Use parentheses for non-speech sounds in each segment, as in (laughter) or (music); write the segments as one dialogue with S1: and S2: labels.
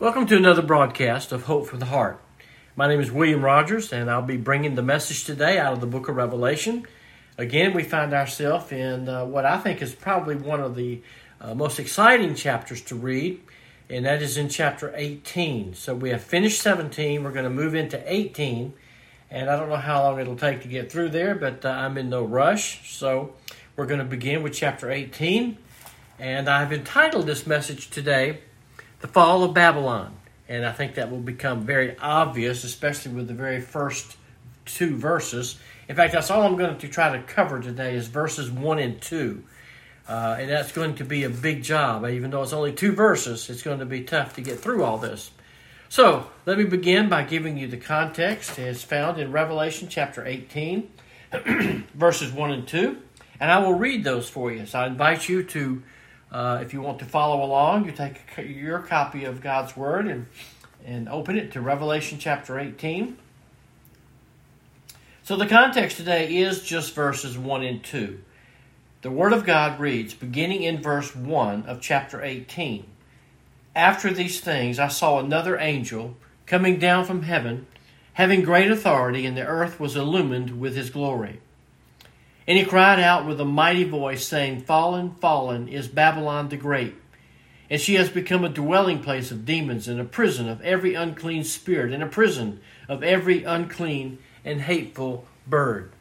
S1: Welcome to another broadcast of Hope for the Heart. My name is William Rogers, and I'll be bringing the message today out of the book of Revelation. Again, we find ourselves in uh, what I think is probably one of the uh, most exciting chapters to read, and that is in chapter 18. So we have finished 17, we're going to move into 18, and I don't know how long it'll take to get through there, but uh, I'm in no rush. So we're going to begin with chapter 18, and I've entitled this message today, The Fall of Babylon. And I think that will become very obvious, especially with the very first two verses. In fact, that's all I'm going to try to cover today is verses 1 and 2. Uh, and that's going to be a big job. Even though it's only two verses, it's going to be tough to get through all this. So, let me begin by giving you the context. It's found in Revelation chapter 18, (clears throat) verses 1 and 2. And I will read those for you. So, I invite you to uh, if you want to follow along, you take your copy of God's Word and, and open it to Revelation chapter 18. So the context today is just verses 1 and 2. The Word of God reads, beginning in verse 1 of chapter 18 After these things I saw another angel coming down from heaven, having great authority, and the earth was illumined with his glory. And he cried out with a mighty voice, saying, Fallen, fallen is Babylon the Great, and she has become a dwelling place of demons, and a prison of every unclean spirit, and a prison of every unclean and hateful bird.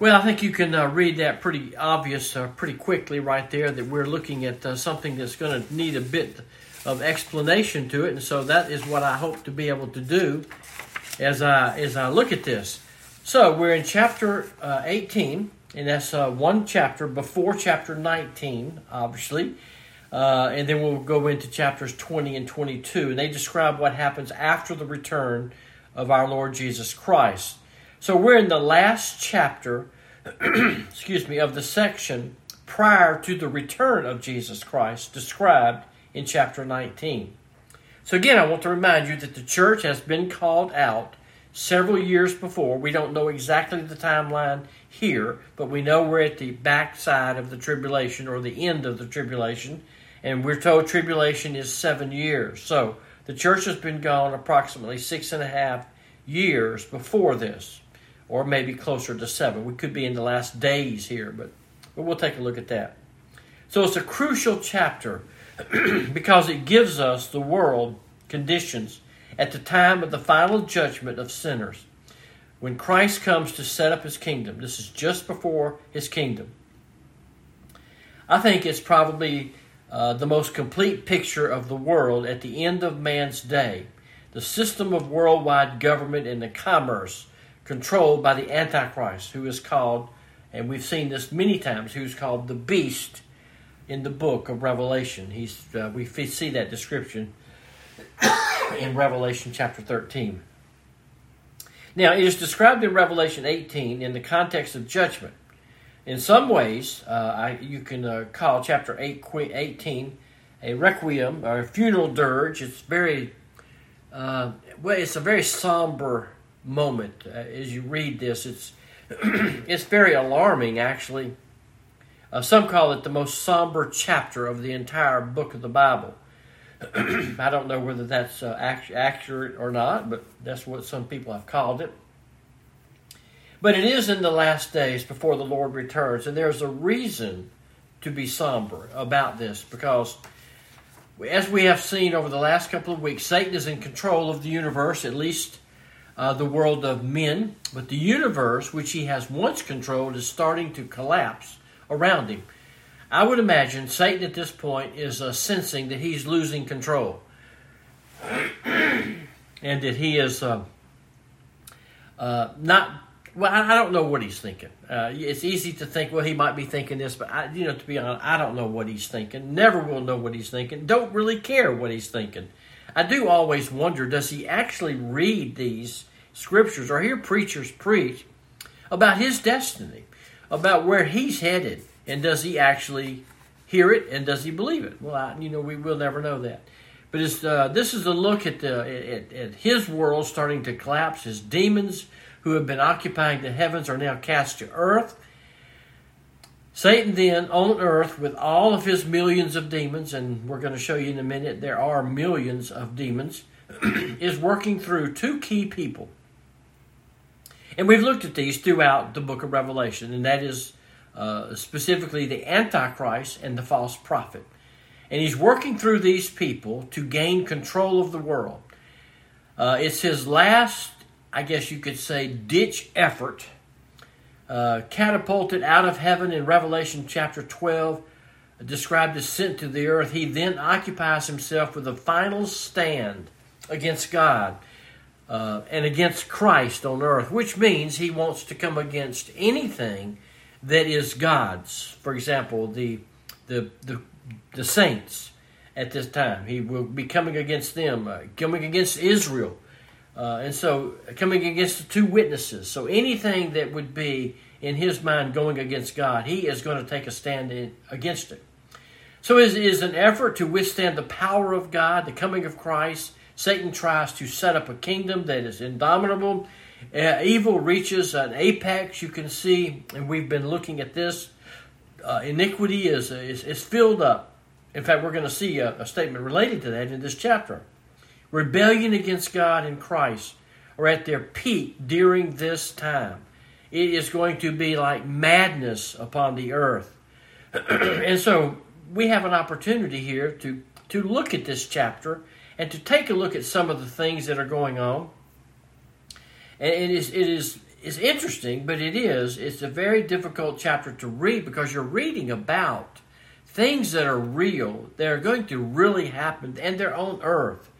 S1: Well, I think you can uh, read that pretty obvious, uh, pretty quickly right there, that we're looking at uh, something that's going to need a bit of explanation to it, and so that is what I hope to be able to do as I as I look at this. So we're in chapter uh, 18 and that's uh, one chapter before chapter 19, obviously. Uh, and then we'll go into chapters 20 and 22, and they describe what happens after the return of our Lord Jesus Christ. So we're in the last chapter, (clears throat) excuse me, of the section prior to the return of Jesus Christ, described in chapter 19. So again, I want to remind you that the church has been called out several years before. We don't know exactly the timeline here, but we know we're at the backside of the tribulation or the end of the tribulation, and we're told tribulation is seven years. So the church has been gone approximately six and a half years before this, or maybe closer to seven. We could be in the last days here, but, but we'll take a look at that. So it's a crucial chapter (clears throat) because it gives us the world conditions at the time of the final judgment of sinners. When Christ comes to set up his kingdom, this is just before his kingdom. I think it's probably uh, the most complete picture of the world at the end of man's day. The system of worldwide government and the commerce controlled by the Antichrist, who is called, and we've seen this many times, who's called the beast in the book of Revelation. He's, uh, we see that description in Revelation chapter 13. Now, it is described in Revelation 18 in the context of judgment. In some ways, uh, I, you can uh, call chapter 8, 18 a requiem or a funeral dirge. It's very, uh, well, it's a very somber moment uh, as you read this. It's (clears throat) it's very alarming, actually. Uh, some call it the most somber chapter of the entire book of the Bible. (clears throat) I don't know whether that's uh, accurate or not, but that's what some people have called it. But it is in the last days before the Lord returns, and there's a reason to be somber about this because, as we have seen over the last couple of weeks, Satan is in control of the universe, at least uh, the world of men. But the universe, which he has once controlled, is starting to collapse around him. I would imagine Satan at this point is uh, sensing that he's losing control (clears throat) and that he is uh, uh, not. Well, I, don't know what he's thinking. Uh, it's easy to think, well, he might be thinking this, but I, you know, to be honest, I don't know what he's thinking. Never will know what he's thinking. Don't really care what he's thinking. I do always wonder: does he actually read these scriptures or hear preachers preach about his destiny, about where he's headed? And does he actually hear it and does he believe it? Well, I, you know, we will never know that. But uh, this is a look at, the, at, at his world starting to collapse. His demons who have been occupying the heavens are now cast to earth. Satan then on earth with all of his millions of demons, and we're going to show you in a minute there are millions of demons, (clears throat) is working through two key people. And we've looked at these throughout the book of Revelation, and that is uh, specifically the Antichrist and the false prophet. And he's working through these people to gain control of the world. Uh, it's his last, I guess you could say, ditch effort uh, catapulted out of heaven in Revelation chapter 12, described as sent to the earth, he then occupies himself with a final stand against God uh, and against Christ on earth, which means he wants to come against anything that is God's. For example, the the the, the saints at this time. He will be coming against them, uh, coming against Israel. Uh, and so, coming against the two witnesses. So, anything that would be in his mind going against God, he is going to take a stand in, against it. So, it is an effort to withstand the power of God, the coming of Christ. Satan tries to set up a kingdom that is indomitable. Uh, evil reaches an apex, you can see, and we've been looking at this. Uh, iniquity is, is, is filled up. In fact, we're going to see a, a statement related to that in this chapter rebellion against God and Christ are at their peak during this time. It is going to be like madness upon the earth. (clears throat) and so we have an opportunity here to, to look at this chapter and to take a look at some of the things that are going on. And it is, it is it's interesting, but it is. It's a very difficult chapter to read because you're reading about things that are real, that are going to really happen, and they're on earth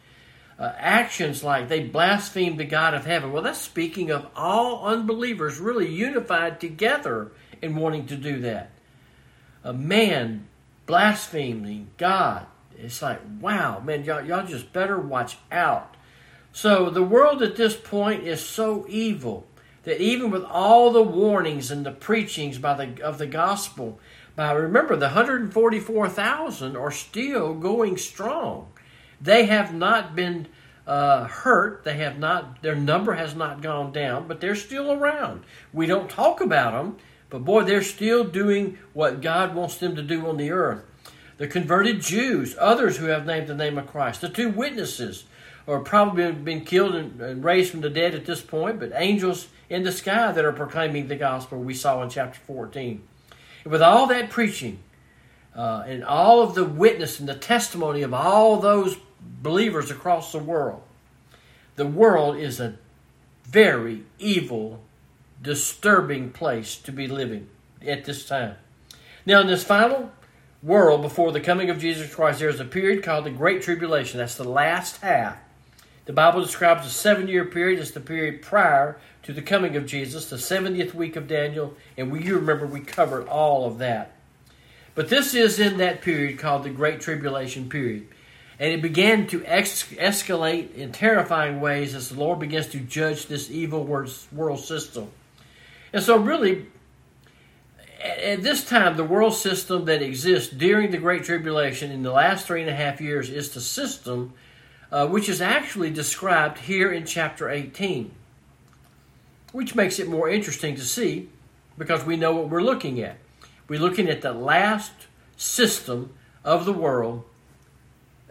S1: uh, actions like they blaspheme the God of heaven. Well, that's speaking of all unbelievers really unified together in wanting to do that. A man blaspheming God. It's like, wow, man, y'all, y'all just better watch out. So the world at this point is so evil that even with all the warnings and the preachings by the of the gospel, by remember the 144,000 are still going strong. They have not been uh, hurt. They have not. Their number has not gone down, but they're still around. We don't talk about them, but boy, they're still doing what God wants them to do on the earth. The converted Jews, others who have named the name of Christ, the two witnesses, are probably been killed and raised from the dead at this point, but angels in the sky that are proclaiming the gospel we saw in chapter 14. And with all that preaching uh, and all of the witness and the testimony of all those believers across the world. The world is a very evil, disturbing place to be living at this time. Now, in this final world before the coming of Jesus Christ, there's a period called the Great Tribulation. That's the last half. The Bible describes a seven year period as the period prior to the coming of Jesus, the 70th week of Daniel, and we, you remember we covered all of that. But this is in that period called the Great Tribulation period. And it began to ex- escalate in terrifying ways as the Lord begins to judge this evil world system. And so, really, at this time, the world system that exists during the Great Tribulation in the last three and a half years is the system uh, which is actually described here in chapter 18, which makes it more interesting to see because we know what we're looking at. We're looking at the last system of the world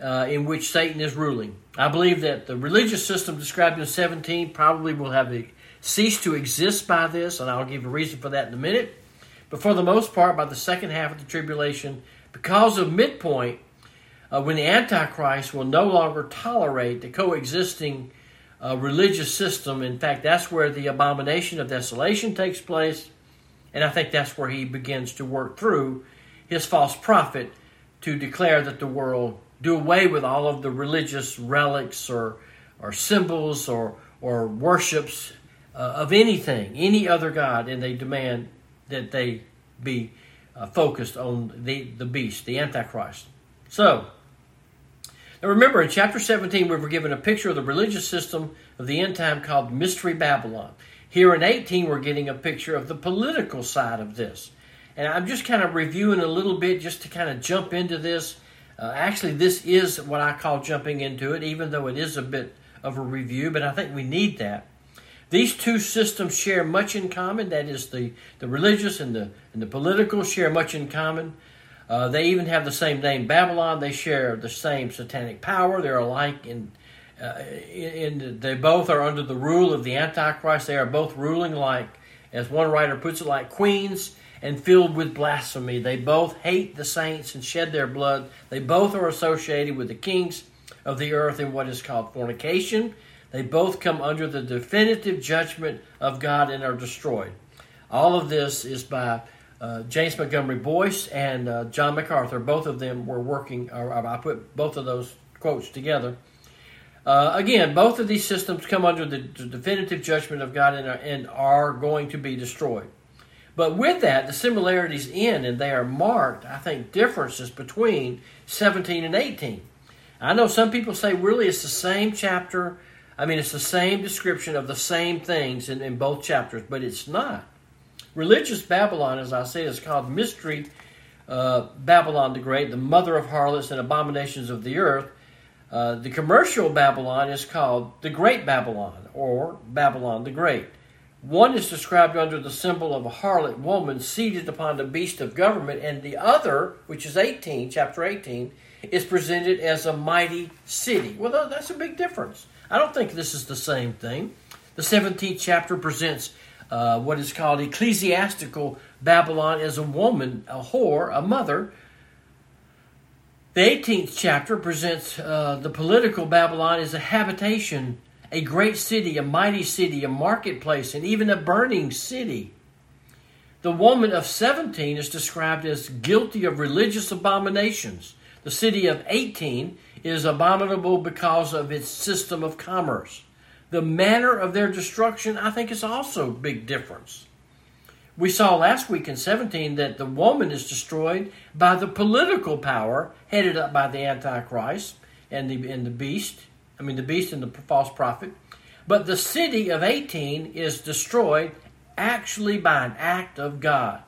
S1: uh, in which Satan is ruling. I believe that the religious system described in 17 probably will have ceased to exist by this, and I'll give a reason for that in a minute. But for the most part, by the second half of the tribulation, because of midpoint, uh, when the Antichrist will no longer tolerate the coexisting uh, religious system. In fact, that's where the abomination of desolation takes place, and I think that's where he begins to work through his false prophet to declare that the world do away with all of the religious relics or, or symbols or, or worships uh, of anything, any other God, and they demand that they be uh, focused on the, the beast, the Antichrist. So, now remember in chapter 17, we were given a picture of the religious system of the end time called Mystery Babylon. Here in 18, we're getting a picture of the political side of this. And I'm just kind of reviewing a little bit just to kind of jump into this uh, actually, this is what I call jumping into it, even though it is a bit of a review, but I think we need that. These two systems share much in common. That is, the, the religious and the, and the political share much in common. Uh, they even have the same name, Babylon. They share the same satanic power. They're alike in, uh, in, in, they both are under the rule of the Antichrist. They are both ruling like, as one writer puts it, like queens and filled with blasphemy. They both hate the saints and shed their blood. They both are associated with the kings of the earth in what is called fornication they both come under the definitive judgment of God and are destroyed. All of this is by uh, James Montgomery Boice and uh, John MacArthur. Both of them were working, or I put both of those quotes together. Uh, again, both of these systems come under the, the definitive judgment of God and are, and are going to be destroyed. But with that, the similarities end and they are marked, I think, differences between 17 and 18. I know some people say really it's the same chapter I mean, it's the same description of the same things in, in both chapters, but it's not. Religious Babylon, as I say, is called Mystery uh, Babylon the Great, the mother of harlots and abominations of the earth. Uh, the commercial Babylon is called the Great Babylon or Babylon the Great. One is described under the symbol of a harlot woman seated upon the beast of government, and the other, which is 18, chapter 18, is presented as a mighty city. Well, that's a big difference. I don't think this is the same thing. The 17th chapter presents uh, what is called ecclesiastical Babylon as a woman, a whore, a mother. The 18th chapter presents uh, the political Babylon as a habitation, a great city, a mighty city, a marketplace, and even a burning city. The woman of 17 is described as guilty of religious abominations. The city of 18 is abominable because of its system of commerce. The manner of their destruction, I think, is also a big difference. We saw last week in 17 that the woman is destroyed by the political power headed up by the Antichrist and the, and the beast. I mean, the beast and the false prophet. But the city of 18 is destroyed actually by an act of God.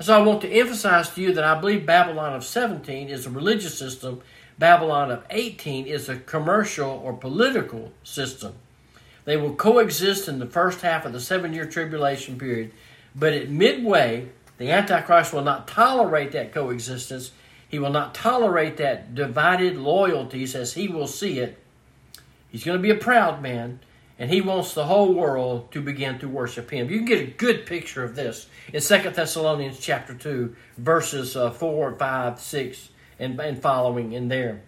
S1: So I want to emphasize to you that I believe Babylon of 17 is a religious system Babylon of 18 is a commercial or political system. They will coexist in the first half of the seven year tribulation period, but at midway, the Antichrist will not tolerate that coexistence. He will not tolerate that divided loyalties as he will see it. He's going to be a proud man, and he wants the whole world to begin to worship him. You can get a good picture of this in 2 Thessalonians chapter 2, verses uh, 4, 5, 6, and, and following in there.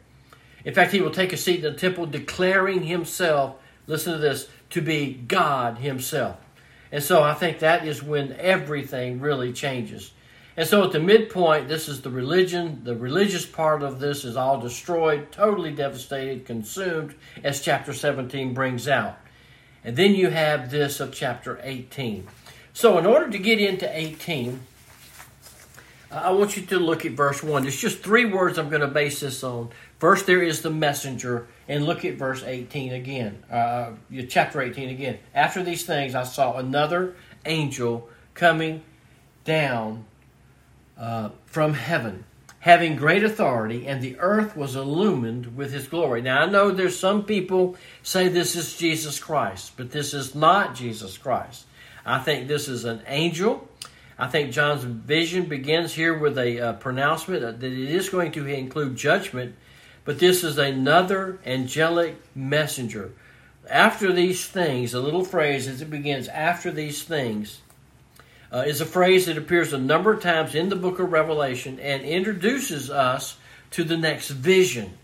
S1: In fact, he will take a seat in the temple declaring himself, listen to this, to be God himself. And so I think that is when everything really changes. And so at the midpoint, this is the religion. The religious part of this is all destroyed, totally devastated, consumed, as chapter 17 brings out. And then you have this of chapter 18. So, in order to get into 18, I want you to look at verse 1. There's just three words I'm going to base this on. First, there is the messenger, and look at verse 18 again, uh, chapter 18 again. After these things, I saw another angel coming down uh, from heaven, having great authority, and the earth was illumined with his glory. Now, I know there's some people say this is Jesus Christ, but this is not Jesus Christ. I think this is an angel I think John's vision begins here with a uh, pronouncement that it is going to include judgment, but this is another angelic messenger. After these things, a little phrase as it begins, after these things, uh, is a phrase that appears a number of times in the book of Revelation and introduces us to the next vision.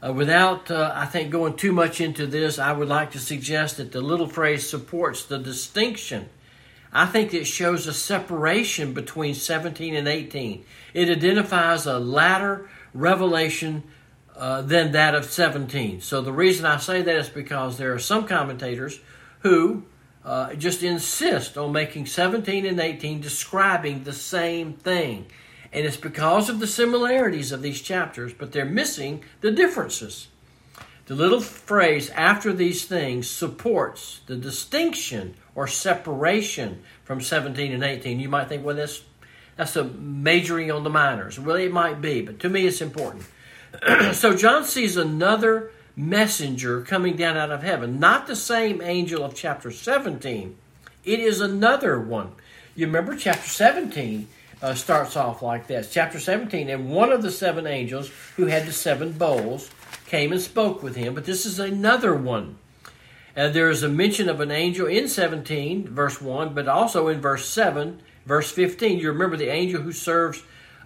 S1: Uh, without, uh, I think, going too much into this, I would like to suggest that the little phrase supports the distinction I think it shows a separation between 17 and 18. It identifies a latter revelation uh, than that of 17. So the reason I say that is because there are some commentators who uh, just insist on making 17 and 18 describing the same thing. And it's because of the similarities of these chapters, but they're missing the differences. The little phrase after these things supports the distinction or separation from 17 and 18. You might think, well, that's, that's a majoring on the minors. Well, it might be, but to me it's important. (clears throat) so John sees another messenger coming down out of heaven. Not the same angel of chapter 17. It is another one. You remember chapter 17 uh, starts off like this. Chapter 17, and one of the seven angels who had the seven bowls came and spoke with him, but this is another one. And there is a mention of an angel in 17, verse 1, but also in verse 7, verse 15. You remember the angel who serves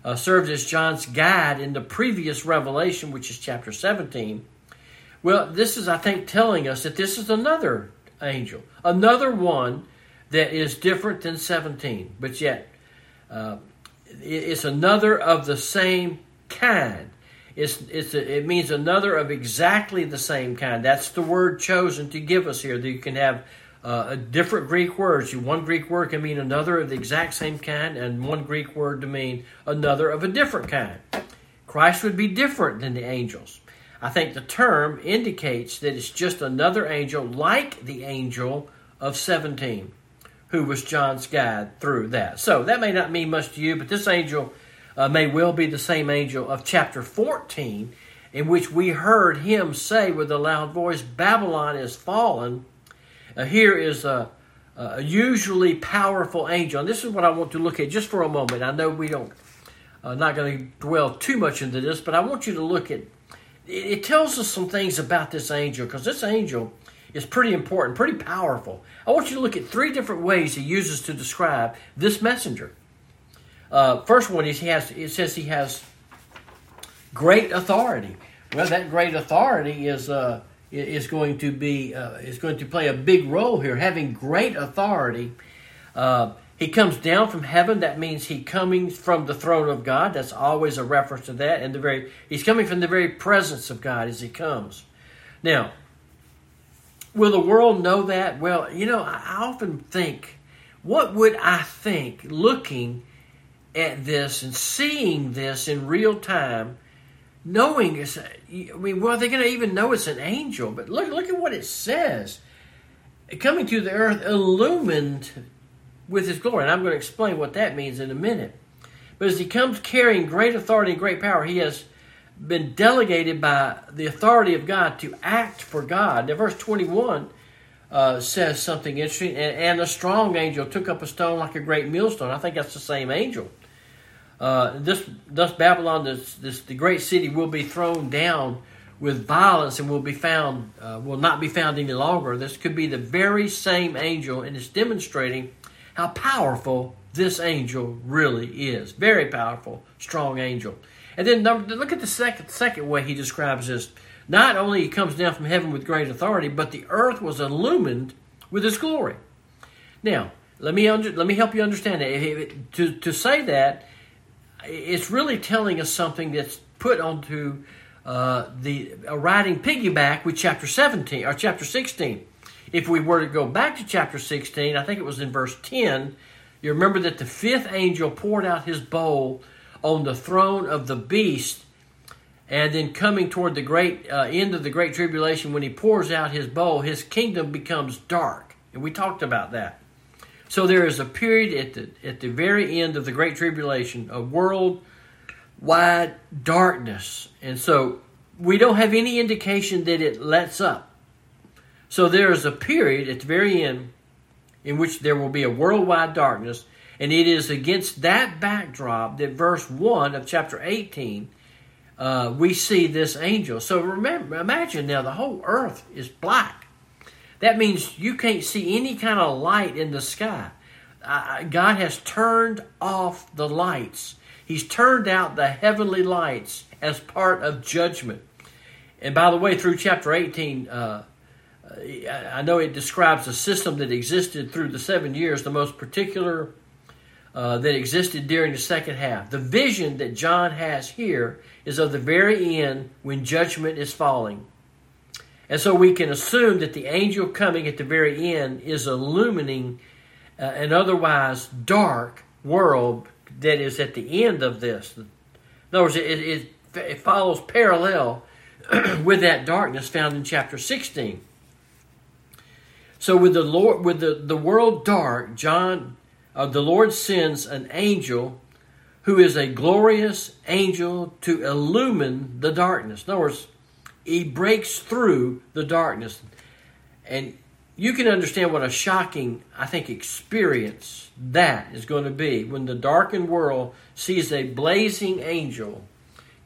S1: uh, served as John's guide in the previous revelation, which is chapter 17. Well, this is, I think, telling us that this is another angel, another one that is different than 17, but yet uh, it's another of the same kind. It's, it's a, it means another of exactly the same kind. That's the word chosen to give us here. That you can have uh, different Greek words. One Greek word can mean another of the exact same kind, and one Greek word to mean another of a different kind. Christ would be different than the angels. I think the term indicates that it's just another angel like the angel of 17, who was John's guide through that. So that may not mean much to you, but this angel uh, may well be the same angel of chapter 14, in which we heard him say with a loud voice, Babylon is fallen. Uh, here is a, a usually powerful angel. And this is what I want to look at just for a moment. I know we don't, uh, not going to dwell too much into this, but I want you to look at it tells us some things about this angel because this angel is pretty important, pretty powerful. I want you to look at three different ways he uses to describe this messenger. Uh, first one is he has. It says he has great authority. Well, that great authority is uh, is going to be uh, is going to play a big role here. Having great authority. Uh, he comes down from heaven. That means he coming from the throne of God. That's always a reference to that. And the very he's coming from the very presence of God as he comes. Now, will the world know that? Well, you know, I often think, what would I think looking at this and seeing this in real time, knowing it's, I mean, well, they're going to even know it's an angel. But look, look at what it says. Coming to the earth, illumined with his glory. And I'm going to explain what that means in a minute. But as he comes carrying great authority and great power, he has been delegated by the authority of God to act for God. Now, verse 21 uh, says something interesting. And, and a strong angel took up a stone like a great millstone. I think that's the same angel. Uh, this thus Babylon, this, this the great city, will be thrown down with violence and will be found uh, will not be found any longer. This could be the very same angel, and it's demonstrating how powerful this angel really is. Very powerful, strong angel. And then number, look at the second second way he describes this. Not only he comes down from heaven with great authority, but the earth was illumined with his glory. Now, let me under, let me help you understand that. To to say that, it's really telling us something that's put onto uh, the a writing piggyback with chapter 17 or chapter 16. If we were to go back to chapter 16, I think it was in verse 10, you remember that the fifth angel poured out his bowl on the throne of the beast. And then coming toward the great uh, end of the great tribulation, when he pours out his bowl, his kingdom becomes dark. And we talked about that. So there is a period at the at the very end of the great tribulation, a worldwide darkness. And so we don't have any indication that it lets up. So there is a period at the very end in which there will be a worldwide darkness, and it is against that backdrop that verse 1 of chapter 18 uh, we see this angel. So remember, imagine now the whole earth is black. That means you can't see any kind of light in the sky. Uh, God has turned off the lights. He's turned out the heavenly lights as part of judgment. And by the way, through chapter 18, uh, I know it describes a system that existed through the seven years, the most particular uh, that existed during the second half. The vision that John has here is of the very end when judgment is falling. And so we can assume that the angel coming at the very end is illumining uh, an otherwise dark world that is at the end of this. In other words, it, it, it follows parallel (clears throat) with that darkness found in chapter 16. So with the Lord, with the, the world dark, John, uh, the Lord sends an angel who is a glorious angel to illumine the darkness. In other words, he breaks through the darkness. And you can understand what a shocking, I think, experience that is going to be when the darkened world sees a blazing angel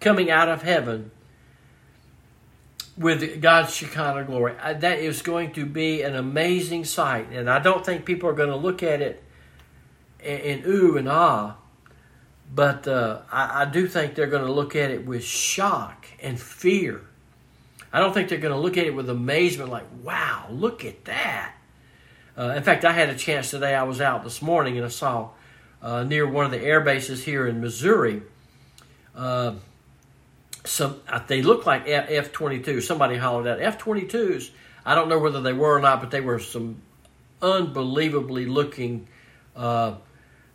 S1: coming out of heaven with God's Shekinah glory. That is going to be an amazing sight. And I don't think people are going to look at it in, ooh and ah, but uh, I, I do think they're going to look at it with shock and fear. I don't think they're going to look at it with amazement, like, wow, look at that. Uh, in fact, I had a chance today. I was out this morning and I saw uh, near one of the air bases here in Missouri. Uh, some uh, they look like F twenty two. Somebody hollered out F twenty twos. I don't know whether they were or not, but they were some unbelievably looking uh,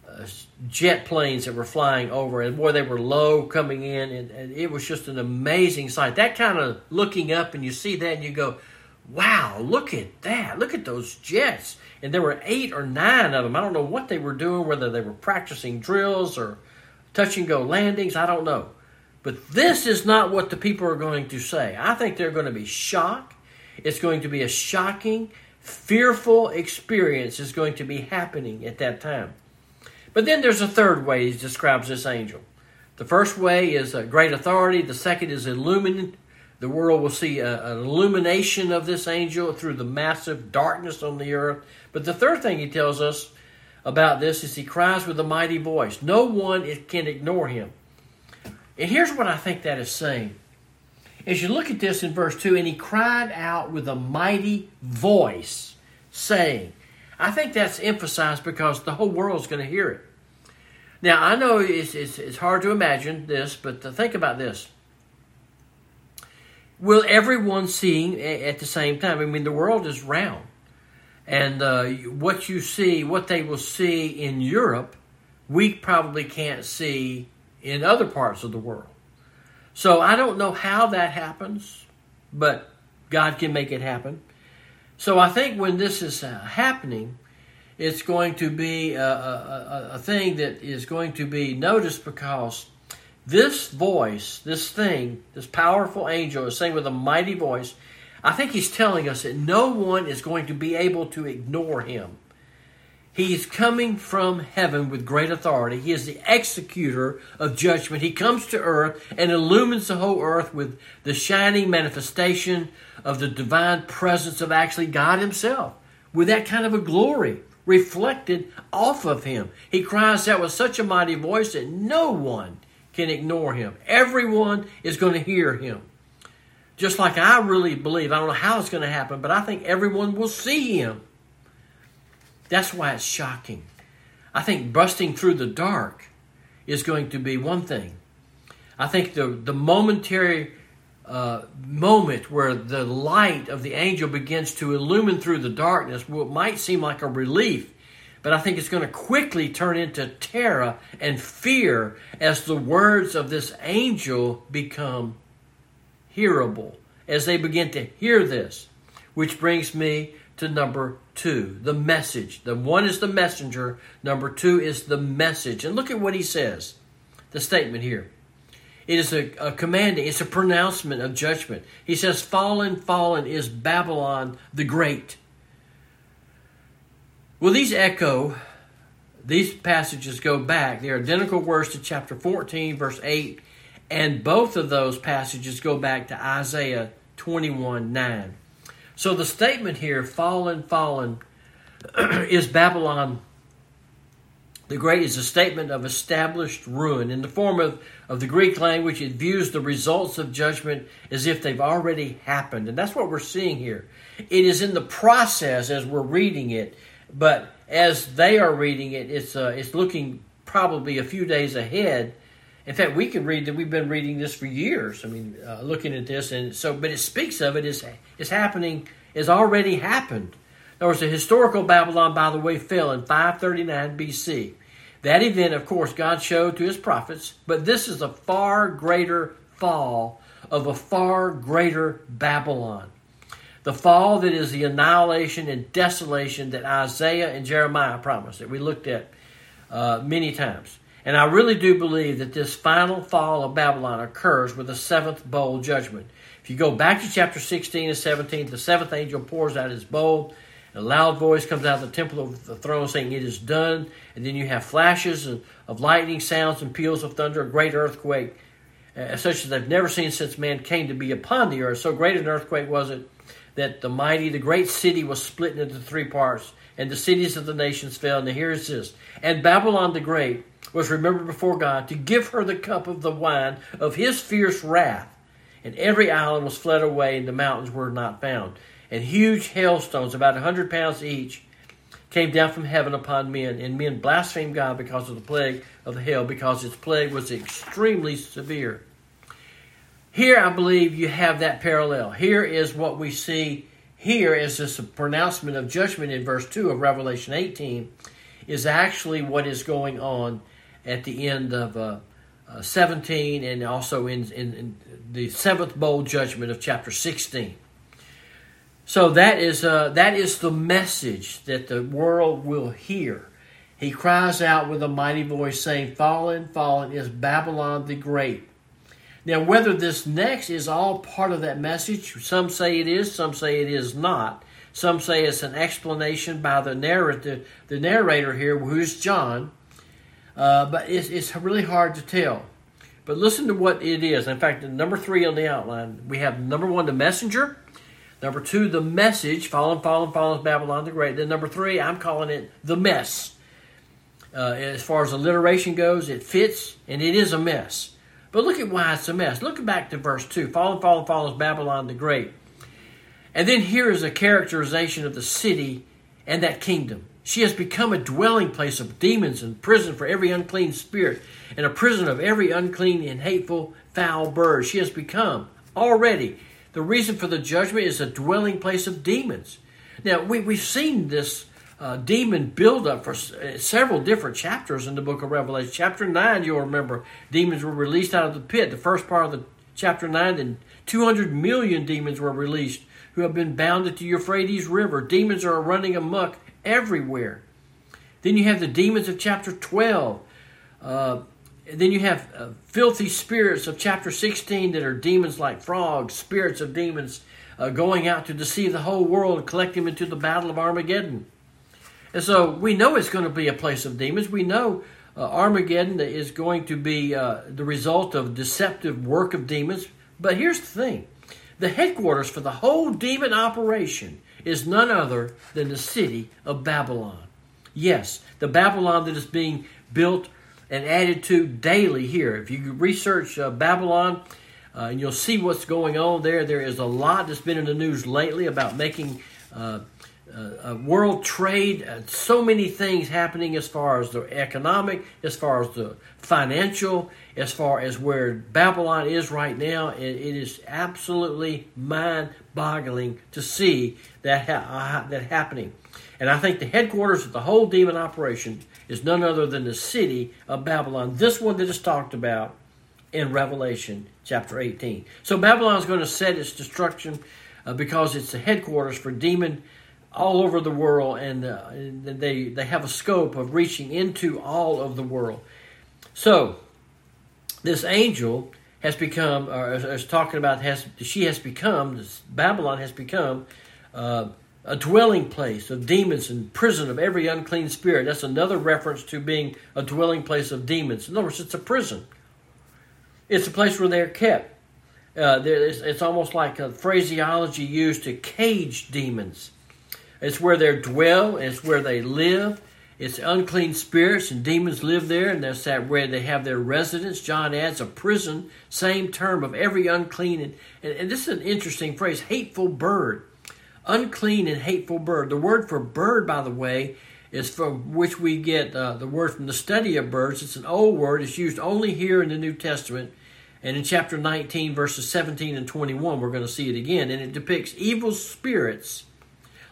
S1: Uh, jet planes that were flying over, and boy, they were low coming in, and, and it was just an amazing sight. That kind of looking up, and you see that, and you go, "Wow, look at that! Look at those jets!" And there were eight or nine of them. I don't know what they were doing, whether they were practicing drills or touch and go landings. I don't know. But this is not what the people are going to say. I think they're going to be shocked. It's going to be a shocking, fearful experience is going to be happening at that time. But then there's a third way he describes this angel. The first way is a great authority. The second is illumined. The world will see a, an illumination of this angel through the massive darkness on the earth. But the third thing he tells us about this is he cries with a mighty voice. No one can ignore him. And here's what I think that is saying. As you look at this in verse 2, and he cried out with a mighty voice, saying, I think that's emphasized because the whole world's going to hear it. Now, I know it's, it's, it's hard to imagine this, but think about this. Will everyone see at the same time? I mean, the world is round. And uh, what you see, what they will see in Europe, we probably can't see in other parts of the world. So I don't know how that happens, but God can make it happen. So I think when this is uh, happening, it's going to be a, a, a, thing that is going to be noticed because this voice, this thing, this powerful angel is saying with a mighty voice, I think he's telling us that no one is going to be able to ignore him. He's coming from heaven with great authority. He is the executor of judgment. He comes to earth and illumines the whole earth with the shining manifestation of the divine presence of actually God Himself, with that kind of a glory reflected off of Him. He cries out with such a mighty voice that no one can ignore Him. Everyone is going to hear Him. Just like I really believe, I don't know how it's going to happen, but I think everyone will see Him. That's why it's shocking. I think busting through the dark is going to be one thing. I think the, the momentary uh, moment where the light of the angel begins to illumine through the darkness what might seem like a relief, but I think it's going to quickly turn into terror and fear as the words of this angel become hearable, as they begin to hear this. Which brings me to number two, the message. The one is the messenger, number two is the message. And look at what he says, the statement here. It is a, a commanding, it's a pronouncement of judgment. He says, Fallen, fallen is Babylon the Great. Well, these echo, these passages go back. They're identical words to chapter 14, verse 8, and both of those passages go back to Isaiah 21 9. So the statement here, fallen, fallen, (clears throat) is Babylon the Great is a statement of established ruin. In the form of, of the Greek language, it views the results of judgment as if they've already happened. And that's what we're seeing here. It is in the process as we're reading it, but as they are reading it, it's, uh, it's looking probably a few days ahead. In fact, we can read that we've been reading this for years. I mean, uh, looking at this, and so, but it speaks of it as it's happening, has already happened. There was a historical Babylon, by the way, fell in 539 BC. That event, of course, God showed to his prophets, but this is a far greater fall of a far greater Babylon. The fall that is the annihilation and desolation that Isaiah and Jeremiah promised, that we looked at uh, many times. And I really do believe that this final fall of Babylon occurs with the seventh bowl judgment. If you go back to chapter 16 and 17, the seventh angel pours out his bowl. A loud voice comes out of the temple of the throne saying, It is done. And then you have flashes of, lightning, sounds, and peals of thunder, a great earthquake, uh, such as they've never seen since man came to be upon the earth. So great an earthquake was it that the mighty, the great city was split into three parts, and the cities of the nations fell. And here is this. And Babylon the Great was remembered before God to give her the cup of the wine of his fierce wrath. And every island was fled away, and the mountains were not found. And huge hailstones, about a hundred pounds each, came down from heaven upon men, and men blasphemed God because of the plague of the hail, because its plague was extremely severe. Here, I believe you have that parallel. Here is what we see here is this pronouncement of judgment in verse 2 of Revelation 18, is actually what is going on at the end of uh, uh, 17 and also in, in, in, the seventh bowl judgment of chapter 16. So that is, uh, that is the message that the world will hear. He cries out with a mighty voice, saying, Fallen, fallen is Babylon the Great. Now, whether this next is all part of that message, some say it is, some say it is not. Some say it's an explanation by the narrator, the narrator here, who's John, uh, but it's, it's really hard to tell. But listen to what it is. In fact, number three on the outline, we have number one, the messenger. Number two, the message, fallen, fallen, fallen, Babylon the Great. Then number three, I'm calling it the mess. Uh, as far as alliteration goes, it fits and it is a mess. But look at why it's a mess. Look back to verse 2. Fallen, fallen, fallen Babylon the Great. And then here is a characterization of the city and that kingdom. She has become a dwelling place of demons and prison for every unclean spirit, and a prison of every unclean and hateful foul bird. She has become already. The reason for the judgment is a dwelling place of demons. Now, we, we've seen this uh, demon buildup for uh, several different chapters in the book of Revelation. Chapter 9, you'll remember, demons were released out of the pit. The first part of the chapter 9, then 200 million demons were released who have been bound to Euphrates River. Demons are running amok everywhere. Then you have the demons of chapter 12. Uh, then you have uh, filthy spirits of chapter 16 that are demons like frogs, spirits of demons uh, going out to deceive the whole world collect them into the battle of Armageddon. And so we know it's going to be a place of demons. We know uh, Armageddon is going to be uh, the result of deceptive work of demons. But here's the thing the headquarters for the whole demon operation is none other than the city of Babylon. Yes, the Babylon that is being built and added to daily here. If you research uh, Babylon, uh, and you'll see what's going on there. There is a lot that's been in the news lately about making uh, uh, world trade, uh, so many things happening as far as the economic, as far as the financial, as far as where Babylon is right now. it, it is absolutely mind-boggling to see that ha- uh, that happening. And I think the headquarters of the whole demon operation is none other than the city of Babylon. This one that is talked about in Revelation chapter 18. So Babylon is going to set its destruction uh, because it's the headquarters for demon all over the world, and, uh, they they have a scope of reaching into all of the world. So, this angel has become, or is talking about, has she has become, this Babylon has become uh, a dwelling place of demons and prison of every unclean spirit. That's another reference to being a dwelling place of demons. In other words, it's a prison. It's a place where they're kept. Uh, it's, it's almost like a phraseology used to cage demons. It's where they dwell, it's where they live. It's unclean spirits and demons live there, and that's that where they have their residence. John adds a prison, same term of every unclean. And, and, and this is an interesting phrase hateful bird. Unclean and hateful bird. The word for bird, by the way, is from which we get uh, the word from the study of birds. It's an old word. It's used only here in the New Testament. And in chapter 19, verses 17 and 21, we're going to see it again. And it depicts evil spirits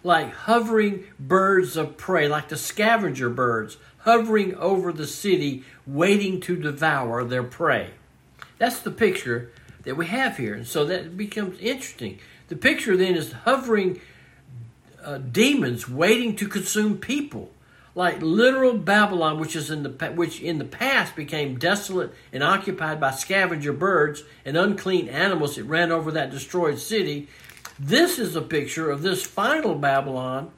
S1: like hovering birds of prey, like the scavenger birds hovering over the city, waiting to devour their prey. That's the picture that we have here. And so that becomes interesting. The picture then is hovering uh, demons waiting to consume people, like literal Babylon, which is in the which in the past became desolate and occupied by scavenger birds and unclean animals that ran over that destroyed city. This is a picture of this final Babylon,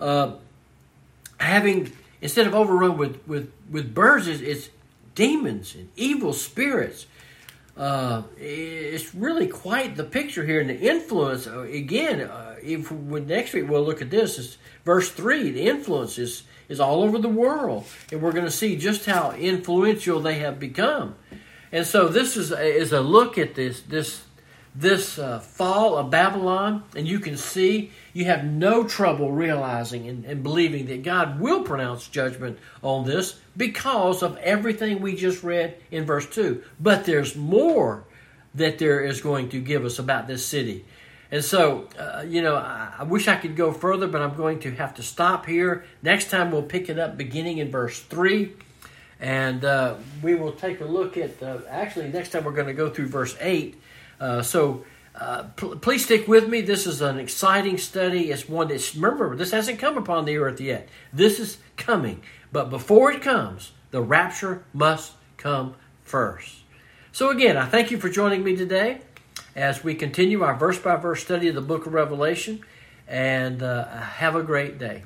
S1: uh, having instead of overrun with with with birds, it's, it's demons and evil spirits. Uh, it's really quite the picture here and the influence. Uh, again, uh, if next week we'll look at this. Is verse three. The influence is is all over the world, and we're going to see just how influential they have become. And so this is a, is a look at this this this uh, fall of Babylon, and you can see you have no trouble realizing and, and, believing that God will pronounce judgment on this because of everything we just read in verse 2. But there's more that there is going to give us about this city. And so, uh, you know, I, I, wish I could go further, but I'm going to have to stop here. Next time we'll pick it up beginning in verse 3. And uh, we will take a look at, actually, next time we're going to go through verse 8 uh, so uh, pl- please stick with me. This is an exciting study. It's one that's, remember, this hasn't come upon the earth yet. This is coming. But before it comes, the rapture must come first. So, again, I thank you for joining me today as we continue our verse by verse study of the book of Revelation. And uh, have a great day.